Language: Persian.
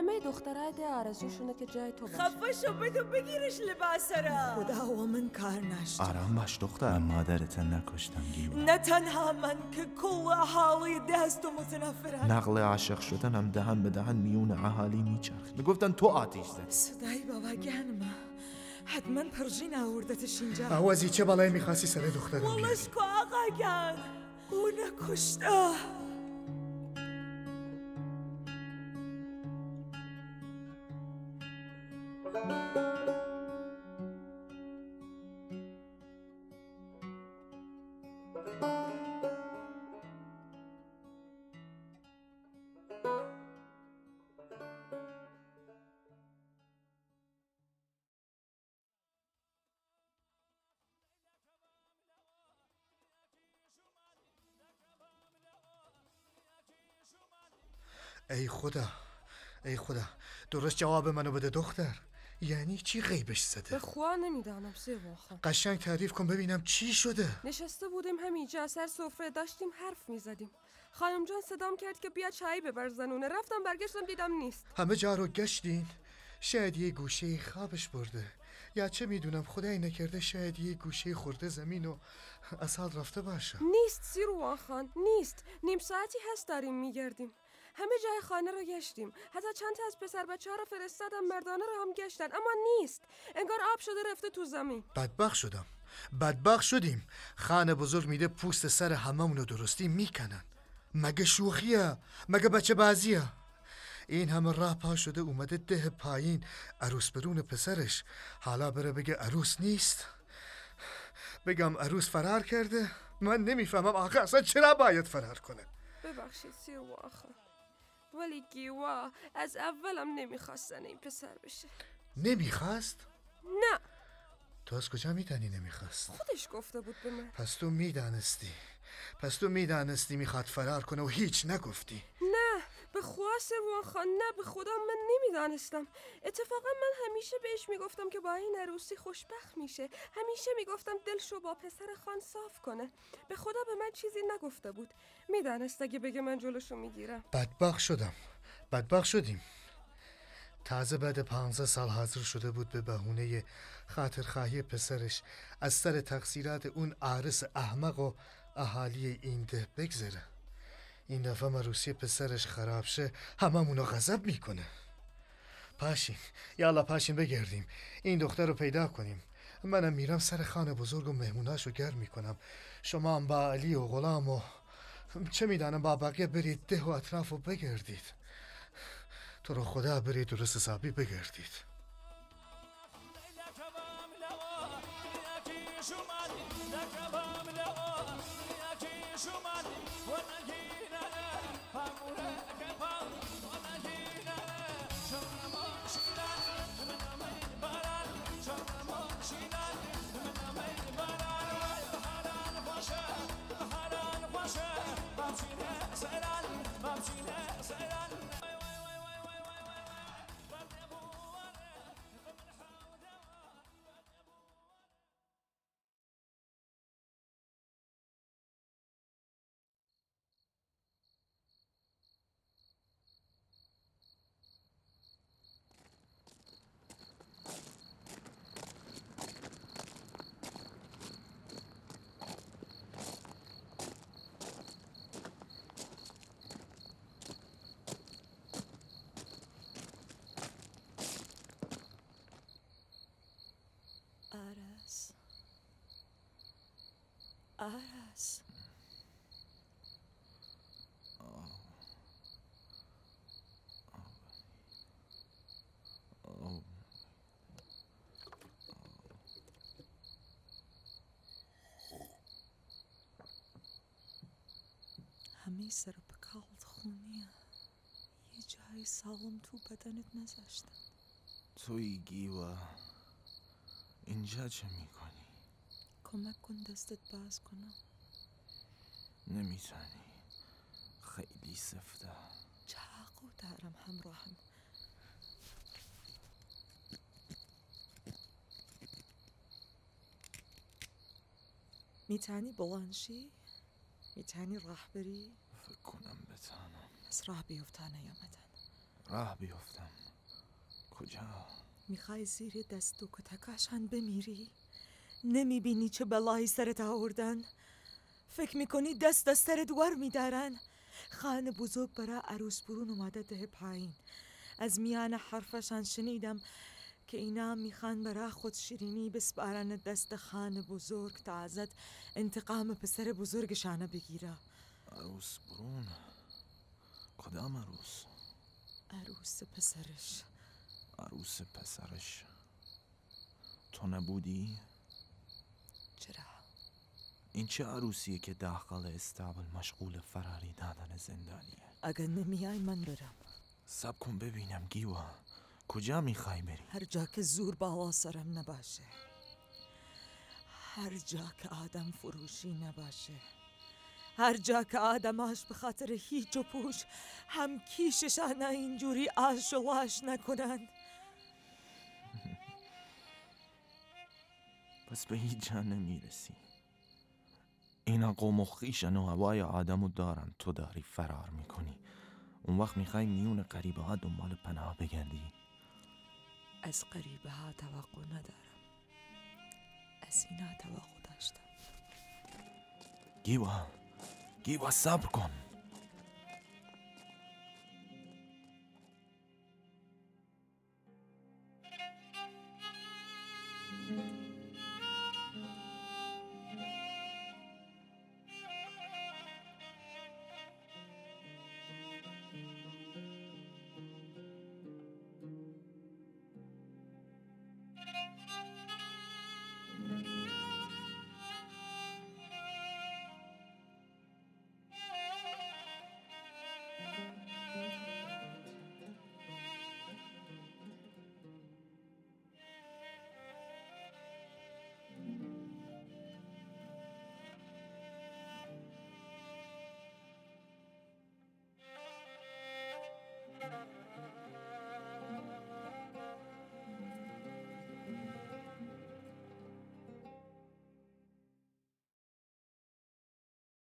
همه دخترای ده آرزوشونه که جای تو باشه. خفه شو بدو بگیرش لباس را. خدا و من کار نشد آرام باش دختر. من مادرت نکشتم گیوه نه تنها من که کل حالی دست و متنفرم نقل عاشق شدن هم دهن به دهن میون اهالی میچرخ می‌گفتن تو آتیش زد. صدای بابا گنما حتما پرژین آوردتش اینجا. عوضی چه بالایی می‌خواستی سر دخترم بیاری؟ ولش کو آقا گن. او نکشته. ای خدا ای خدا درست جواب منو بده دختر. یعنی چی غیبش به زده خوا نمی‌دانم سیروان خان قشنگ تعریف کن ببینم چی شده. نشسته بودیم همینجا سر سفره داشتیم حرف می‌زدیم. خانم جان صدام کرد که بیا چای ببر زنونه رفتم برگشتم دیدم نیست. همه جا رو گشتین؟ شاید یه گوشه خوابش برده. یا چه می‌دونم خدای نکرده شاید یه گوشه خورده زمین و از حال رفته باشه. نیست سیروان خان نیست. نیم ساعتی هست داریم میگردیم. همه جای خانه رو گشتیم. حتی چند تا از پسر بچه ها رو فرستادم مردانه رو هم گشتن. اما نیست. انگار آب شده رفته تو زمین. بدبخ شدم. بدبخ شدیم. خانه بزرگ میده پوست سر هممونو درستی می‌کنن. مگه شوخیه؟ مگه بچه بازیه این همه راه پا شده اومده ده پایین. عروس برون پسرش. حالا بره بگه عروس نیست. بگم عروس فرار کرده. من نمی‌فهمم آقا اصلا چرا باید فرار کنه. ببخشید سیروان خان ولی گیوا از اولم نمی‌خواستن این پسر بشه. نمی‌خواست؟ نه. تو از کجا میدانی نمی‌خواست؟ خودش گفته بود به من. پس تو می‌دانستی. پس تو می‌دانستی می‌خواد فرار کنه و هیچ نگفتی. به خدا سروان خان نه به خدا من نمی‌دانستم. اتفاقا من همیشه بهش می‌گفتم که با این عروسی خوشبخت میشه. همیشه می‌گفتم دلشو با پسر خان صاف کنه. به خدا به من چیزی نگفته بود. می‌دانست اگه بگه من جلوشو می‌گیرم. بدبخ شدم. بدبخ شدیم. تازه بعد پانزده سال حاضر شده بود به بهونه خاطرخواهی پسرش. از سر تقصیرات اون عارس احمق و اهالی این ده بگذره. این دفعه مروسی پسرش خراب شه هممونو غضب می‌کنه. پاشین یالا پاشین بگردیم. این دختر رو پیدا کنیم. منم میرم سر خانه بزرگ و مهموناشو گرم می‌کنم. شما هم با علی و غلام و چه می‌دانم با بقیه برید ده و اطراف و بگردید. تو رو خدا برید درست حسابی بگردید. آرس آرس همه سر و پکالت خونیه یه جای سالم تو بدنت نذاشتن توی گیوه اینجا چه می‌کنی؟ کمک کن دستت باز کنم. نمی‌تونی. خیلی سفته. چاقو دارم همراهم. می‌تونی بلانشی؟ می‌تونی راه بری؟ فکر کنم بتانم از راه بیفته نیامدن. راه بیفتم. کجا؟ می‌خوای زیر دست و کتکشان بمیری؟ نمی‌بینی چه بلایی سرت آوردن؟ فکر می‌کنی دست از سر دوار میدارن؟ خان بزرگ برای عروس برون اومده ده پایین از میان حرفشان شنیدم که اینا می‌خوان برای خود شیرینی بسپارن دست خان بزرگ تا ازت انتقام پسر بزرگشانه بگیره عروس برون کدام عروس عروس پسرش عروس پسرش تو نبودی؟ چرا؟ این چه عروسیه که داخل استابل مشغول فراری دادن زندانیه؟ اگر نمیای من برم. سب کن ببینم گیوا. کجا می‌خوای بری؟ هر جا که زور بالا سرم نباشه. هر جا که آدم فروشی نباشه. هر جا که آدماش به خاطر هیچ و پوش هم کیششان اینجوری آش و لاش نکنن پس به هیچ جا نمی‌رسی. اینا قوم و خیشن و هوای آدمو دارن. تو داری فرار می‌کنی. اون وقت می‌خوای میون قریبه ها دنبال پناه بگردی؟ از قریبه ها توقع ندارم. از اینا توقع داشتم. گیوا گیوا صبر کن.